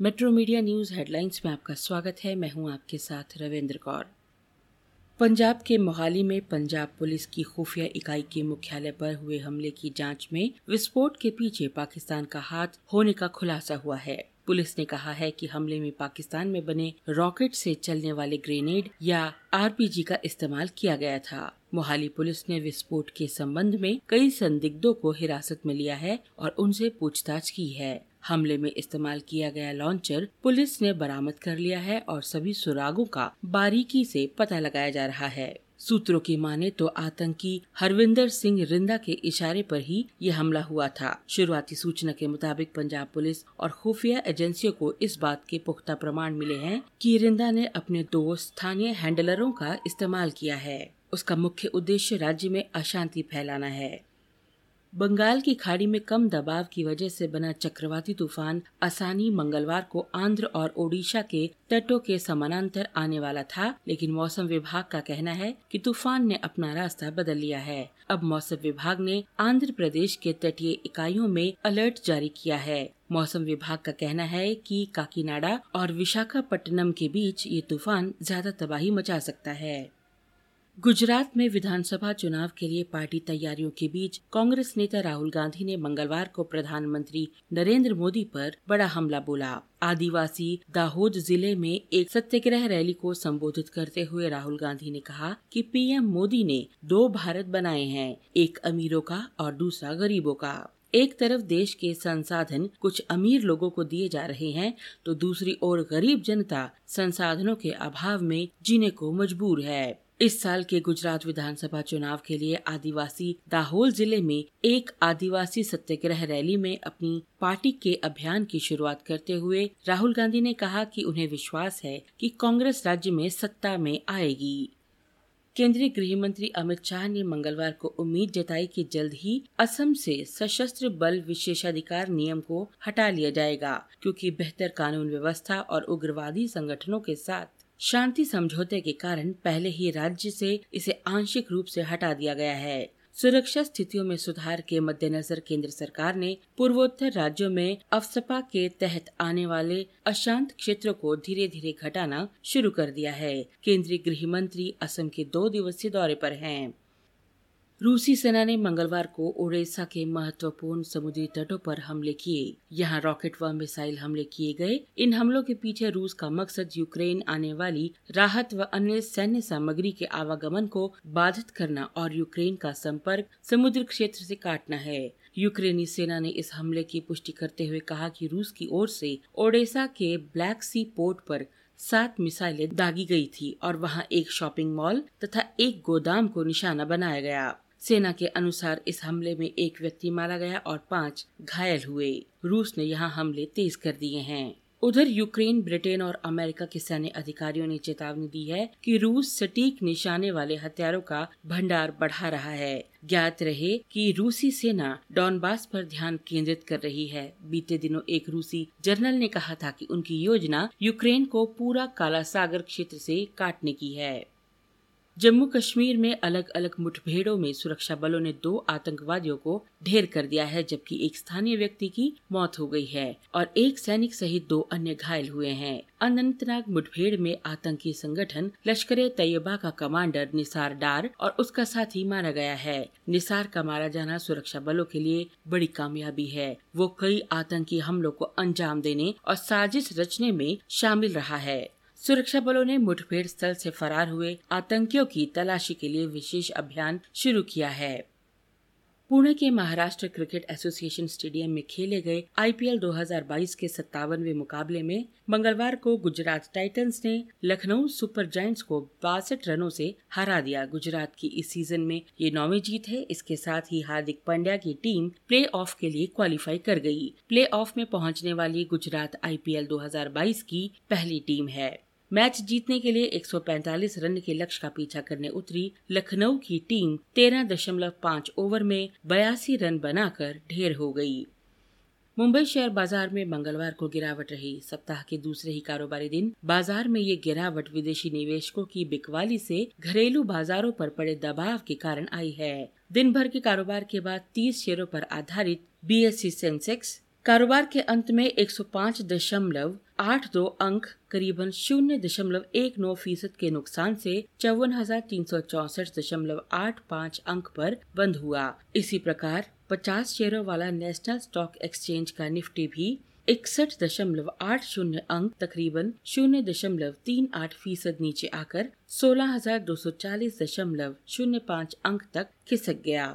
Metro media news headlines में आपका स्वागत है। मैं हूँ आपके साथ रविंद्र कौर। पंजाब के मोहाली में पंजाब पुलिस की खुफिया इकाई के मुख्यालय पर हुए हमले की जाँच में विस्फोट के पीछे पाकिस्तान का हाथ होने का खुलासा हुआ है। पुलिस ने कहा है कि हमले में पाकिस्तान में बने रॉकेट से चलने वाले ग्रेनेड या आरपीजी का इस्तेमाल किया गया था। मोहाली पुलिस ने विस्फोट के संबंध में कई संदिग्धों को हिरासत में लिया है और उनसे पूछताछ की है। हमले में इस्तेमाल किया गया लॉन्चर पुलिस ने बरामद कर लिया है और सभी सुरागों का बारीकी से पता लगाया जा रहा है। सूत्रों की माने तो आतंकी हरविंदर सिंह रिंदा के इशारे पर ही ये हमला हुआ था। शुरुआती सूचना के मुताबिक पंजाब पुलिस और खुफिया एजेंसियों को इस बात के पुख्ता प्रमाण मिले हैं कि रिंदा ने अपने दो स्थानीय हैंडलरों का इस्तेमाल किया है। उसका मुख्य उद्देश्य राज्य में अशांति फैलाना है। बंगाल की खाड़ी में कम दबाव की वजह से बना चक्रवाती तूफ़ान आसानी मंगलवार को आंध्र और ओडिशा के तटों के समानांतर आने वाला था, लेकिन मौसम विभाग का कहना है कि तूफ़ान ने अपना रास्ता बदल लिया है। अब मौसम विभाग ने आंध्र प्रदेश के तटीय इकाइयों में अलर्ट जारी किया है। मौसम विभाग का कहना है कि काकीनाडा और विशाखापट्टनम के बीच ये तूफ़ान ज़्यादा तबाही मचा सकता है। गुजरात में विधानसभा चुनाव के लिए पार्टी तैयारियों के बीच कांग्रेस नेता राहुल गांधी ने मंगलवार को प्रधानमंत्री नरेंद्र मोदी पर बड़ा हमला बोला। आदिवासी दाहोद ज़िले में एक सत्याग्रह रैली को संबोधित करते हुए राहुल गांधी ने कहा कि पीएम मोदी ने दो भारत बनाए हैं, एक अमीरों का और दूसरा गरीबों का। एक तरफ़ देश के संसाधन कुछ अमीर लोगों को दिए जा रहे हैं तो दूसरी ओर गरीब जनता संसाधनों के अभाव में जीने को मजबूर है। इस साल के गुजरात विधानसभा चुनाव के लिए आदिवासी दाहोल ज़िले में एक आदिवासी सत्याग्रह रैली में अपनी पार्टी के अभियान की शुरुआत करते हुए राहुल गांधी ने कहा कि उन्हें विश्वास है कि कांग्रेस राज्य में सत्ता में आएगी। केंद्रीय गृह मंत्री अमित शाह ने मंगलवार को उम्मीद जताई कि जल्द ही असम से सशस्त्र बल विशेषाधिकार नियम को हटा लिया जाएगा, क्योंकि बेहतर कानून व्यवस्था और उग्रवादी संगठनों के साथ शांति समझौते के कारण पहले ही राज्य से इसे आंशिक रूप से हटा दिया गया है सुरक्षा स्थितियों में सुधार के मद्देनजर केंद्र सरकार ने पूर्वोत्तर राज्यों में अफसपा के तहत आने वाले अशांत क्षेत्रों को धीरे धीरे घटाना शुरू कर दिया है केंद्रीय गृह मंत्री असम के दो दिवसीय दौरे पर हैं। रूसी सेना ने मंगलवार को ओडेसा के महत्वपूर्ण समुद्री तटों पर हमले किए। यहाँ रॉकेट व मिसाइल हमले किए गए। इन हमलों के पीछे रूस का मकसद यूक्रेन आने वाली राहत व अन्य सैन्य सामग्री के आवागमन को बाधित करना और यूक्रेन का संपर्क समुद्र क्षेत्र से काटना है। यूक्रेनी सेना ने इस हमले की पुष्टि करते हुए कहा कि रूस की ओर से ओडेसा के ब्लैक सी पोर्ट पर सात मिसाइलें दागी गई थी और वहाँ एक शॉपिंग मॉल तथा एक गोदाम को निशाना बनाया गया। सेना के अनुसार इस हमले में एक व्यक्ति मारा गया और पाँच घायल हुए। रूस ने यहाँ हमले तेज कर दिए हैं। उधर यूक्रेन, ब्रिटेन और अमेरिका के सैन्य अधिकारियों ने चेतावनी दी है कि रूस सटीक निशाने वाले हथियारों का भंडार बढ़ा रहा है। ज्ञात रहे कि रूसी सेना डॉनबास पर ध्यान केंद्रित कर रही है। बीते दिनों एक रूसी जर्नल ने कहा था कि उनकी योजना यूक्रेन को पूरा काला सागर क्षेत्र से काटने की है। जम्मू कश्मीर में अलग अलग मुठभेड़ों में सुरक्षा बलों ने दो आतंकवादियों को ढेर कर दिया है, जबकि एक स्थानीय व्यक्ति की मौत हो गई है और एक सैनिक सहित दो अन्य घायल हुए हैं। अनंतनाग मुठभेड़ में आतंकी संगठन लश्कर ए तैयबा का कमांडर निसार डार और उसका साथी मारा गया है। निसार का मारा जाना सुरक्षा बलों के लिए बड़ी कामयाबी है। वो कई आतंकी हमलों को अंजाम देने और साजिश रचने में शामिल रहा है। सुरक्षा बलों ने मुठभेड़ स्थल से फरार हुए आतंकियों की तलाशी के लिए विशेष अभियान शुरू किया है। पुणे के महाराष्ट्र क्रिकेट एसोसिएशन स्टेडियम में खेले गए आईपीएल 2022 के सत्तावनवे मुकाबले में मंगलवार को गुजरात टाइटंस ने लखनऊ सुपर जायंट्स को बासठ रनों से हरा दिया। गुजरात की इस सीज़न में ये नौवीं जीत है। इसके साथ ही हार्दिक पांड्या की टीम प्ले ऑफ़ के लिए क्वालिफाई कर गई। प्ले ऑफ़ में पहुँचने वाली गुजरात आईपीएल 2022 की पहली टीम है। मैच जीतने के लिए 145 रन के लक्ष्य का पीछा करने उतरी लखनऊ की टीम 13.5 ओवर में बयासी रन बनाकर ढेर हो गई। मुंबई शेयर बाज़ार में मंगलवार को गिरावट रही। सप्ताह के दूसरे ही कारोबारी दिन, बाज़ार में ये गिरावट विदेशी निवेशकों की बिकवाली से घरेलू बाजारों पर पड़े दबाव के कारण आई है। दिन भर के कारोबार के बाद 30 शेयरों पर आधारित बीएससी सेंसेक्स कारोबार के अंत में 105 दशमलव आठ दो अंक करीबन शून्य दशमलव एक नौ फ़ीसद के नुकसान से चौवन हज़ार तीन सौ चौसठ दशमलव आठ पाँच अंक पर बंद हुआ। इसी प्रकार पचास शेयरों वाला नेशनल स्टॉक एक्सचेंज का निफ्टी भी इकसठ दशमलव आठ शून्य अंक तकरीबन शून्य दशमलव तीन आठ फ़ीसद नीचे आकर सोलह हज़ार दो सौ चालीस दशमलव शून्य पाँच अंक तक खिसक गया।